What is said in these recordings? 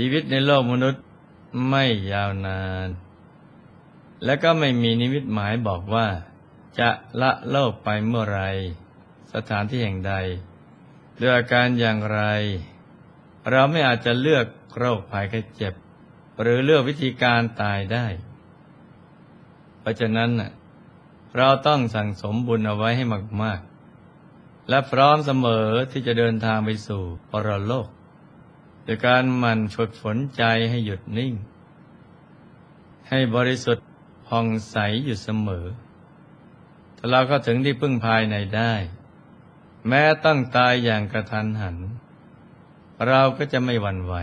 ชีวิตในโลกมนุษย์ไม่ยาวนาน และก็ไม่มีนิมิตหมายบอกว่า จะละโลกไปเมื่อไร สถานที่แห่งใดด้วยอาการอย่างไร เราไม่อาจจะเลือกโรคภัยแค่เจ็บ หรือเลือกวิธีการตายได้ เพราะฉะนั้นเราต้องสั่งสมบุญเอาไว้ให้มาก ๆ และพร้อมเสมอที่จะเดินทางไปสู่ปรโลก ดยการหมั่นฝึกฝนใจให้หยุดนิ่ง ให้บริสุทธิ์ผ่องใสอยู่เสมอ ถ้าเราก็ถึงที่พึ่งภายในได้ แม้ต้องตายอย่างกระทันหัน เราก็จะไม่หวั่นไหว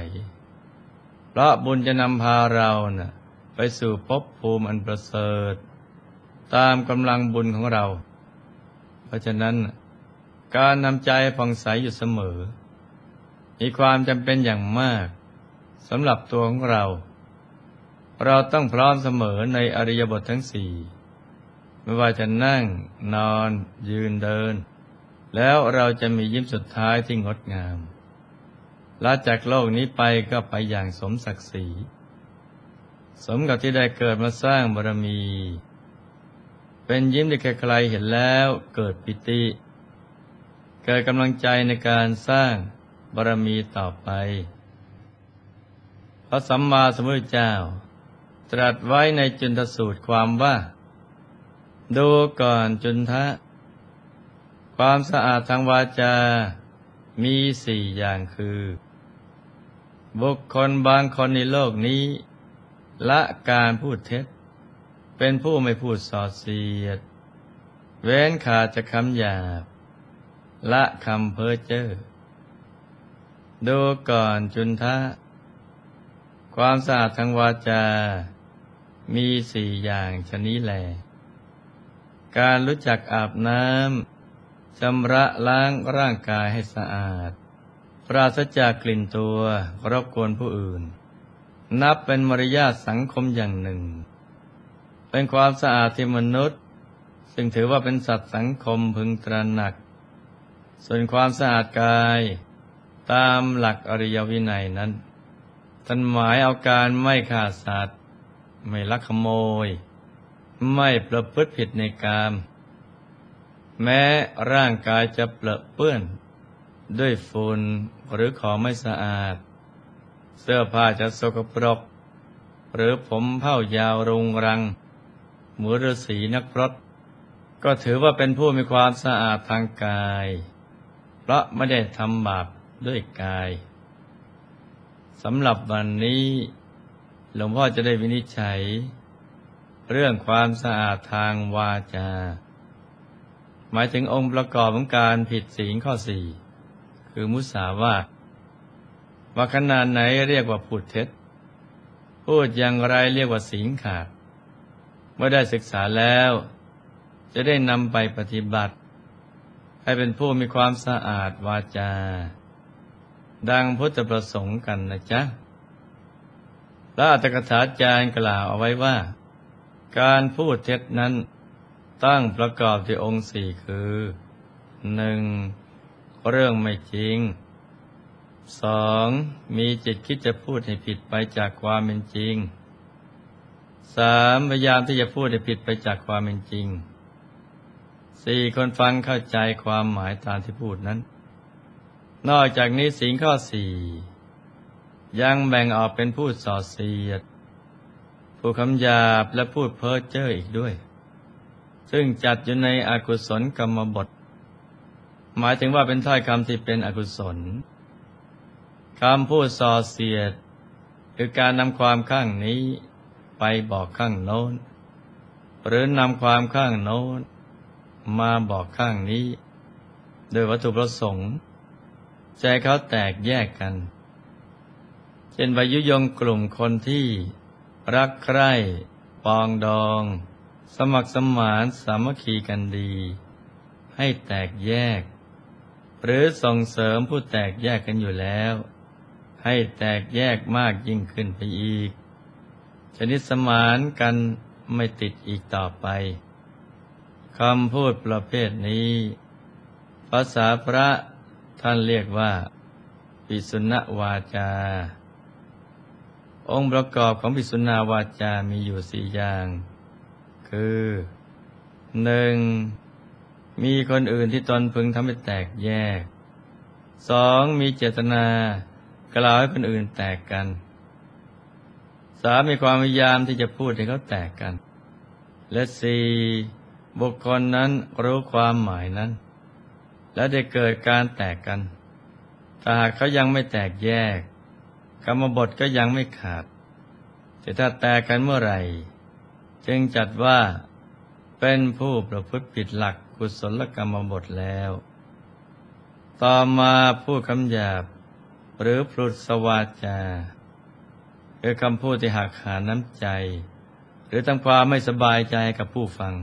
เพราะบุญจะนำพาเรานะ่ะไปสู่ภพภูมิอันประเสริฐ ตามกำลังบุญของเรา เพราะฉะนั้นการนำใจผ่องใสอยู่เสมอ มีความจำเป็นอย่างมากสำหรับตัวของเรา เราต้องพร้อมเสมอในอริยบททั้งสี่ไม่ว่าจะนั่งนอนยืนเดิน แล้วเราจะมียิ้มสุดท้ายที่งดงามลาจากโลกนี้ไปก็ไปอย่างสมศักดิ์ศรี สมกับที่ได้เกิดมาสร้างบารมี เป็นยิ้มที่ใครๆเห็นแล้วเกิดปิติ เกิดกำลังใจในการสร้าง บารมีต่อไป พระสัมมาสัมพุทธเจ้า ตรัสไว้ในจุนทสูตรความว่า ดูก่อนจุนทะ ความสะอาดทางวาจา มีสี่อย่างคือ บุคคลบางคนในโลกนี้ ละการพูดเท็จ เป็นผู้ไม่พูดส่อเสียด เว้นขาดจะคำหยาบ ละคำเพ้อเจ้อ ดูก่อนจุนทะ ความสะอาดทางวาจา มีสี่อย่างชนี้แหลการรู้จักอาบน้ำชำระล้างร่างกายให้สะอาด ปราศจากกลิ่นตัวรบกวนผู้อื่น นับเป็นมารยาทสังคมอย่างหนึ่ง เป็นความสะอาดที่มนุษย์ ซึ่งถือว่าเป็นสัตว์สังคมพึงตระหนัก ส่วนความสะอาดกาย ตามหลักอริยวินัยนั้นท่านหมายเอาการไม่ฆ่าสัตว์ ไม่ลักขโมย ไม่ประพฤติผิดในกาม แม้ร่างกายจะเปลอะเปื้อน ด้วยฝุ่นหรือของไม่สะอาด เสื้อผ้าจะสกปรก หรือผมเผ้ายาวรุงรัง หมือฤาษีนักพรตก็ถือว่าเป็นผู้มีความสะอาดทางกาย เพราะไม่ได้ทำบาป ด้วยกายสำหรับวันนี้ หลวงพ่อจะได้วินิจฉัย เรื่องความสะอาดทางวาจา หมายถึงองค์ประกอบของการผิดศีลข้อสี่คือมุสาวาทว่าขนาดไหนเรียกว่าพูดเท็จ พูดอย่างไรเรียกว่าศีลขาด เมื่อได้ศึกษาแล้ว จะได้นำไปปฏิบัติ ให้เป็นผู้มีความสะอาดวาจา ดังพุทธประสงค์กันนะจ๊ะพระอัตถกถาจารย์กล่าวเอาไว้ว่า การพูดเท็จนั้นตั้งประกอบด้วยองค์สี่คือหนึ่งเรื่องไม่จริงสองมีจิตคิดจะพูดให้ผิดไปจากความเป็นจริงสามพยายามที่จะพูดให้ผิดไปจากความเป็นจริงสี่คนฟังเข้าใจความหมายตามที่พูดนั้น นอกจากนี้สิงข้อสี่ยังแบ่งออกเป็นพูดส่อเสียด ผู้คำหยาบและพูดเพ้อเจ้ออีกด้วย ซึ่งจัดอยู่ในอกุศลกรรมบท หมายถึงว่าเป็นถ้อยคำที่เป็นอกุศลคำพูดส่อเสียด คือการนำความข้างนี้ไปบอกข้างโน้น หรือนำความข้างโน้น มาบอกข้างนี้ โดยวัตถุประสงค์ ใจเขาแตกแยกกัน เช่นวายุยงกลุ่มคนที่รักใคร่ ปองดอง สมัครสมานสามัคคีกันดี ให้แตกแยก หรือส่งเสริมผู้แตกแยกกันอยู่แล้ว ให้แตกแยกมากยิ่งขึ้นไปอีก ชนิดสมานกันไม่ติดอีกต่อไปคำพูดประเภทนี้ ภาษาพระ ท่านเรียกว่า ปิสุณวาจา องค์ประกอบของปิสุนาวาจามีอยู่สี่อย่าง คือหนึ่งมีคนอื่นที่ตนพึงทำให้แตกแยกสองมีเจตนากล่าวให้คนอื่นแตกกันสามมีความพยายามที่จะพูดให้เขาแตกกัน และสี่บุคคลนั้นรู้ความหมายนั้น และได้เกิดการแตกกันถ้าหากเขายังไม่แตกแยก กรรมบทก็ยังไม่ขาด แต่ถ้าแตกกันเมื่อไหร่ จึงจัดว่าเป็นผู้ประพฤติผิดหลักกุศลกรรมบทแล้ว ต่อมาพูดคำหยาบ หรือพลุสวาจาคือคำพูดที่หักหาน้ำใจ หรือทำความไม่สบายใจกับผู้ฟัง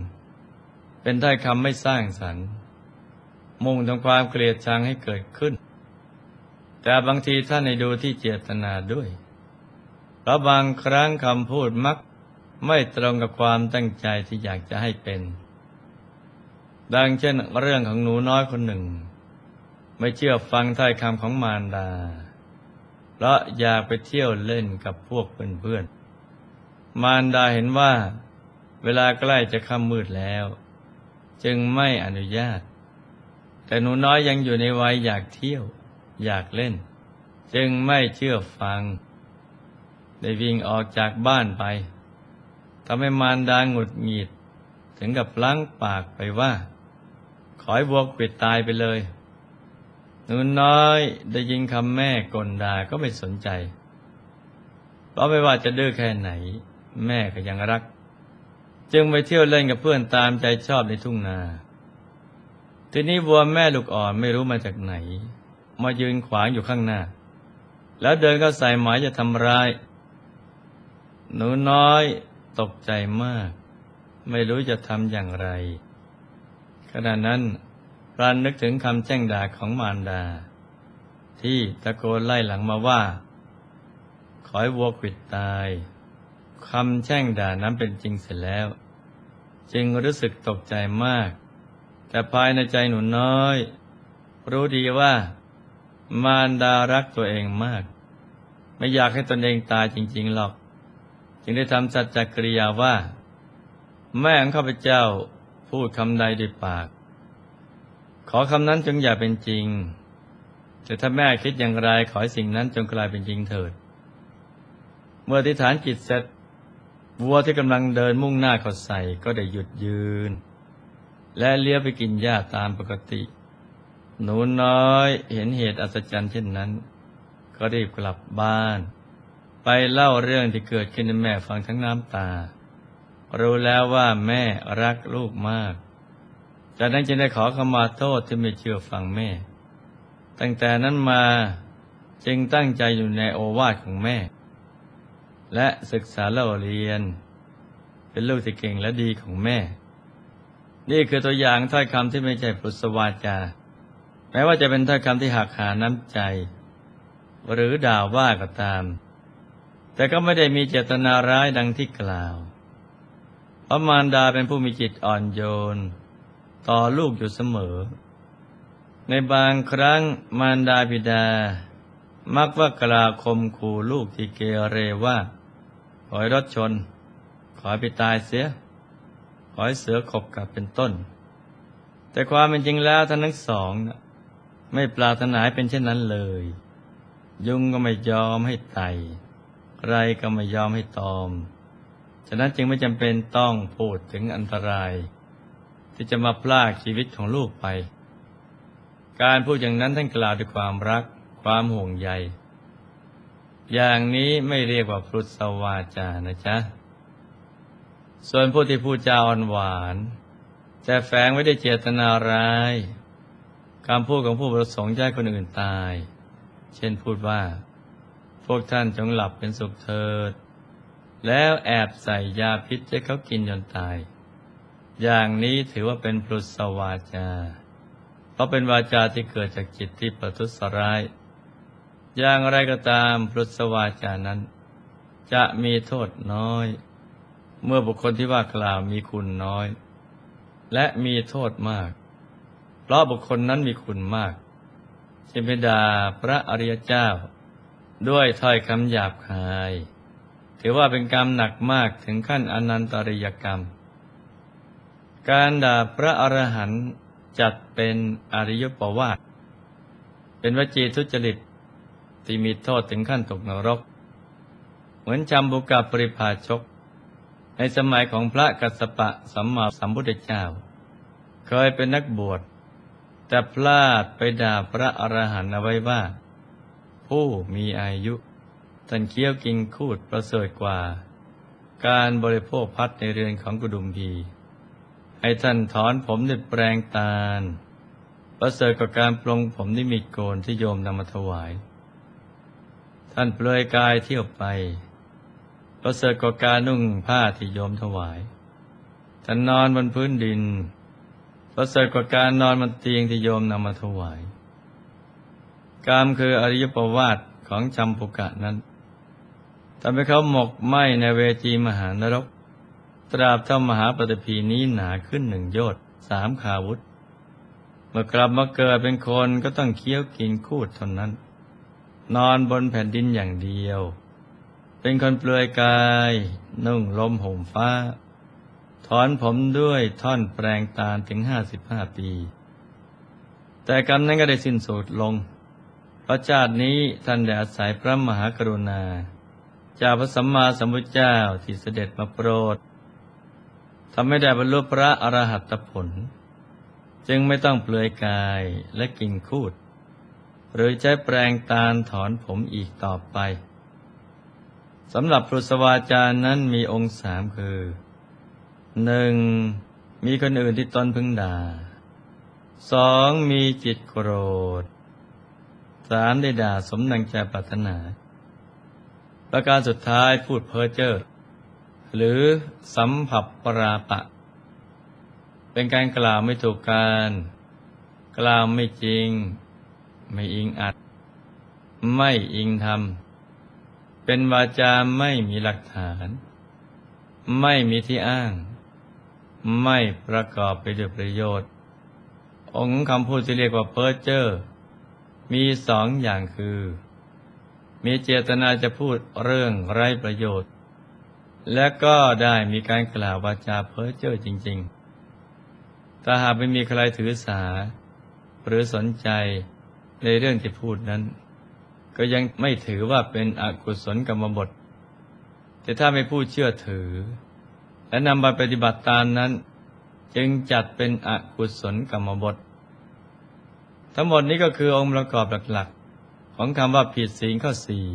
เป็นถ้อยคำไม่สร้างสรรค์ มุ่งทำความเกลียดชังให้เกิดขึ้น แต่บางทีท่านในดูที่เจตนาด้วย เพราะบางครั้งคำพูดมักไม่ตรงกับความตั้งใจที่อยากจะให้เป็น ดังเช่นเรื่องของหนูน้อยคนหนึ่ง ไม่เชื่อฟังถ้อยคำของมารดา เพราะอยากไปเที่ยวเล่นกับพวกเพื่อนๆ มารดาเห็นว่า เวลาใกล้จะค่ำมืดแล้ว จึงไม่อนุญาต แต่หนูน้อยยังอยู่ในวัยอยากเที่ยว อยากเล่น จึงไม่เชื่อฟัง ได้วิ่งออกจากบ้านไปทำให้มารดาหงุดหงิด ถึงกับลั้งปากไปว่า ขอให้วัวขิดตายไปเลย หนูน้อยได้ยินคำแม่กลด่าก็ไม่สนใจ เพราะไม่ว่าจะดื้อแค่ไหน แม่ก็ยังรัก จึงไปเที่ยวเล่นกับเพื่อนตามใจชอบในทุ่งนา ทีนี้วัวแม่ลูกอ่อนไม่รู้มาจากไหน มายืนขวางอยู่ข้างหน้า แล้วเดินเข้าใส่หมายจะทำร้าย หนูน้อยตกใจมาก ไม่รู้จะทำอย่างไร ขณะนั้นพรานนึกถึงคำแจ้งด่าของมารดา ที่ตะโกนไล่หลังมาว่า ขอให้วัวขิดตายคำแช่งด่านั้นเป็นจริงเสร็จแล้ว จึงรู้สึกตกใจมาก แต่ภายในใจหนูน้อย รู้ดีว่า มารดารักตัวเองมาก ไม่อยากให้ตนเองตายจริง ๆหรอก จึงได้ทำสัจจกริยาว่า แม่ของข้าพเจ้าพูดคำใดด้วยปาก ขอคำนั้นจงอย่าเป็นจริง แต่ถ้าแม่คิดอย่างไรขอให้สิ่งนั้นจงกลายเป็นจริงเถิด เมื่อทิฏฐานจิตเสร็จวัวที่กำลังเดินมุ่งหน้าเขาใส่ก็ได้หยุดยืน และเลี้ยวไปกินหญ้าตามปกติ หนูน้อยเห็นเหตุอัศจรรย์เช่นนั้น ก็รีบกลับบ้าน ไปเล่าเรื่องที่เกิดขึ้นในแม่ฟังทั้งน้ำตา รู้แล้วว่าแม่รักลูกมาก จากนั้นจึงได้ขอขมาโทษที่ไม่เชื่อฟังแม่ ตั้งแต่นั้นมาจึงตั้งใจอยู่ในโอวาทของแม่ และศึกษาเล่าเรียน เป็นลูกที่เก่งและดีของแม่ นี่คือตัวอย่างถ้อยคำที่ไม่ใช่พุทธวาจา แม้ว่าจะเป็นถ้อยคำที่หักหาน้ำใจ หรือด่าว่าก็ตาม แต่ก็ไม่ได้มีเจตนาร้ายดังที่กล่าวเพราะมารดาเป็นผู้มีจิตอ่อนโยน ต่อลูกอยู่เสมอ ในบางครั้งมารดาบิดา มักว่ากล่าวคมขู่ลูกที่เกเรว่า ขอให้รถชน ขอให้ไปตายเสีย ขอให้เสือขบกับเป็นต้น แต่ความเป็นจริงแล้วท่านทั้งสองนะไม่ปรารถนาเป็นเช่นนั้นเลย ยุงก็ไม่ยอมให้ไต่ไรก็ไม่ยอมให้ตอม ฉะนั้นจึงไม่จำเป็นต้องพูดถึงอันตราย ที่จะมาพลากชีวิตของลูกไป การพูดอย่างนั้นท่านกล่าวด้วยความรัก ความห่วงใย อย่างนี้ไม่เรียกว่าพุทธวาจานะจ๊ะ ส่วนผู้ที่พูดจาอ่อนหวานจะแฝงไว้ได้เจตนาร้ายคำพูดของผู้ประสงค์ใจคนอื่นตาย เช่นพูดว่า พวกท่านจงหลับเป็นสุขเถิด แล้วแอบใส่ยาพิษให้เขากินจนตาย อย่างนี้ถือว่าเป็นปลุสวาจา เพราะเป็นวาจาที่เกิดจากจิตที่ประทุษร้าย อย่างไรก็ตามปลุสวาจานั้น จะมีโทษน้อย เมื่อบุคคลที่ว่ากล่าวมีคุณน้อย และมีโทษมาก เพราะบุคคลนั้นมีคุณมากเช่นพดาพระอริยเจ้า ด้วยถ้อยคำหยาบคาย ถือว่าเป็นกรรมหนักมากถึงขั้นอนันตริยกรรม การด่าพระอรหันต์จัดเป็นอริยปวาทเป็นวจีทุจริตที่มีโทษถึงขั้นตกนรก เหมือนจำบุกาปริภาชก ในสมัยของพระกัสสปะสัมมาสัมพุทธเจ้า เคยเป็นนักบวช แต่พลาดไปด่าพระอรหันต์เอาไว้ว่า ผู้มีอายุท่านเคี้ยวกินคูดประเสริฐกว่า การบริโภคพัดในเรือนของกุดุมพี ให้ท่านถอนผมด้วยแปรงตาล ประเสริฐกว่าการปลงผมด้วยมีดโกนที่โยมนำมาถวาย ท่านเปลือยกายเที่ยวไป ประเสริฐกว่าการนุ่งผ้าที่โยมถวายท่านนอนบนพื้นดิน ประเสริฐกว่าการนอนบนเตียงที่โยมนำมาถวายกรรมคืออริยประวัติของจำปุกะนั้นทำให้เขาหมกไหมในเวจีมหานรก ตราบเท่ามหาปฏิพีนี้หนาขึ้นหนึ่งโยชน์สามขาวุธ เมื่อกลับมาเกิดเป็นคนก็ต้องเคี้ยวกินคูดเท่านั้น นอนบนแผ่นดินอย่างเดียว เป็นคนเปลือยกาย นุ่งลมห่มฟ้า ถอนผมด้วยท่อนแปลงตาลถึงห้าสิบห้าปี แต่กรรมนั้นก็ได้สิ้นสุดลง พระชาตินี้ท่านได้อาศัยพระมหากรุณา จากพระสัมมาสัมพุทธเจ้าที่เสด็จมาโปรดทำให้ได้บรรลุพระอรหัตผล จึงไม่ต้องเปลือยกายและกินคูด หรือใช้แปรงตาลถอนผมอีกต่อไป สำหรับพุทธวาจารย์นั้นมีองค์สามคือหนึ่งมีคนอื่นที่ตนพึงด่าสองมีจิตโกรธสามได้ด่าสมนังใจปรารถนา ประการสุดท้ายพูดเพ้อเจ้อหรือสัมผัสปราปะ เป็นการกล่าวไม่ถูกการ กล่าวไม่จริง ไม่อิงอัด ไม่อิงธรรม เป็นวาจาไม่มีหลักฐาน ไม่มีที่อ้าง ไม่ประกอบไปด้วยประโยชน์ องค์คำพูดที่เรียกว่าเพ้อเจ้อมีสองอย่างคือ มีเจตนาจะพูดเรื่องไร้ประโยชน์ และก็ได้มีการกล่าววาจาเพ้อเจ้อจริง ๆ ถ้าหากไม่มีใครถือสา หรือสนใจในเรื่องที่พูดนั้น ก็ยังไม่ถือว่าเป็นอกุศลกรรมบท แต่ถ้าไม่พูดเชื่อถือ และนำไปปฏิบัติตามนั้น จึงจัดเป็นอกุศลกรรมบท ทั้งหมดนี้ก็คือองค์ประกอบหลักๆ ของคำว่าผิดศีลข้อสี่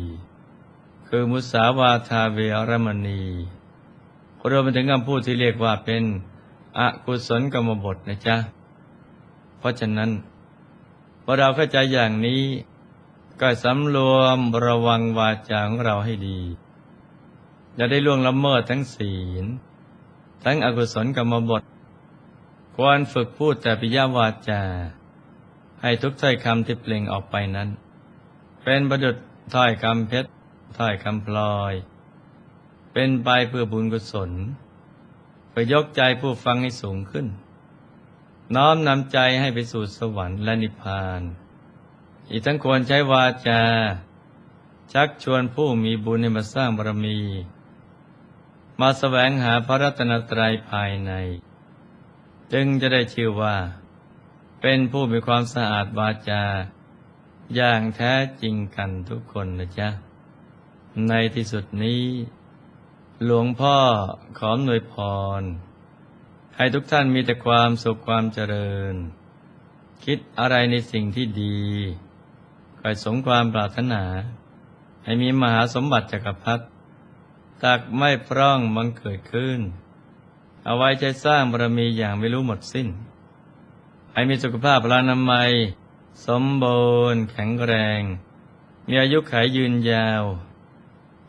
คือมุสาวาทาเวรมณีรวมไปถึงคำพูดที่เรียกว่าเป็นอกุศลกรรมบทนะจ๊ะ เพราะฉะนั้นพอเราเข้าใจอย่างนี้ ก็สำรวมระวังวาจาของเราให้ดีอย่าได้ล่วงละเมิดทั้งศีล ทั้งอกุศลกรรมบท ควรฝึกพูดแต่ปิยวาจา ให้ทุกถ้อยคำที่เปล่งออกไปนั้น เป็นประดุจถ้อยคำเพชรถ้อยคำพลอย เป็นไปเพื่อบุญกุศลเพื่อยกใจผู้ฟังให้สูงขึ้น น้อมนำใจให้ไปสู่สวรรค์และนิพพาน อีกทั้งควรใช้วาจา ชักชวนผู้มีบุญให้มาสร้างบารมี มาสแสวงหาพระรัตนตรัยภายใน จึงจะได้ชื่อว่า เป็นผู้มีความสะอาดวาจา อย่างแท้จริงกันทุกคนนะจ๊ะ ในที่สุดนี้ หลวงพ่อขอหน่วยพร ให้ทุกท่านมีแต่ความสุขความเจริญ คิดอะไรในสิ่งที่ดี สมความปรารถนา ให้มีมหาสมบัติจักรพรรดิตักไม่พร่องบังเกิดขึ้น เอาไว้ใจสร้างบารมีอย่างไม่รู้หมดสิ้น ให้มีสุขภาพพลานามัย สมบูรณ์แข็งแรง มีอายุขัยยืนยาว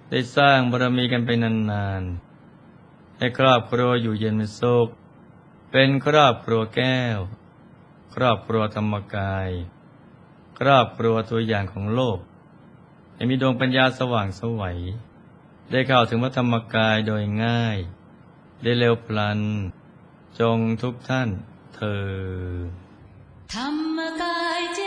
ได้สร้างบารมีกันไปนานๆ ให้ครอบครัวอยู่เย็นเป็นสุขเป็นครอบครัวแก้ว ครอบครัวธรรมกาย ครอบครัวตัวอย่างของโลกให้มีดวงปัญญาสว่างสวัย ได้เข้าถึงพระธรรมกายโดยง่าย ได้เร็วพลัน จงทุกท่านเธอธรรมกายเจ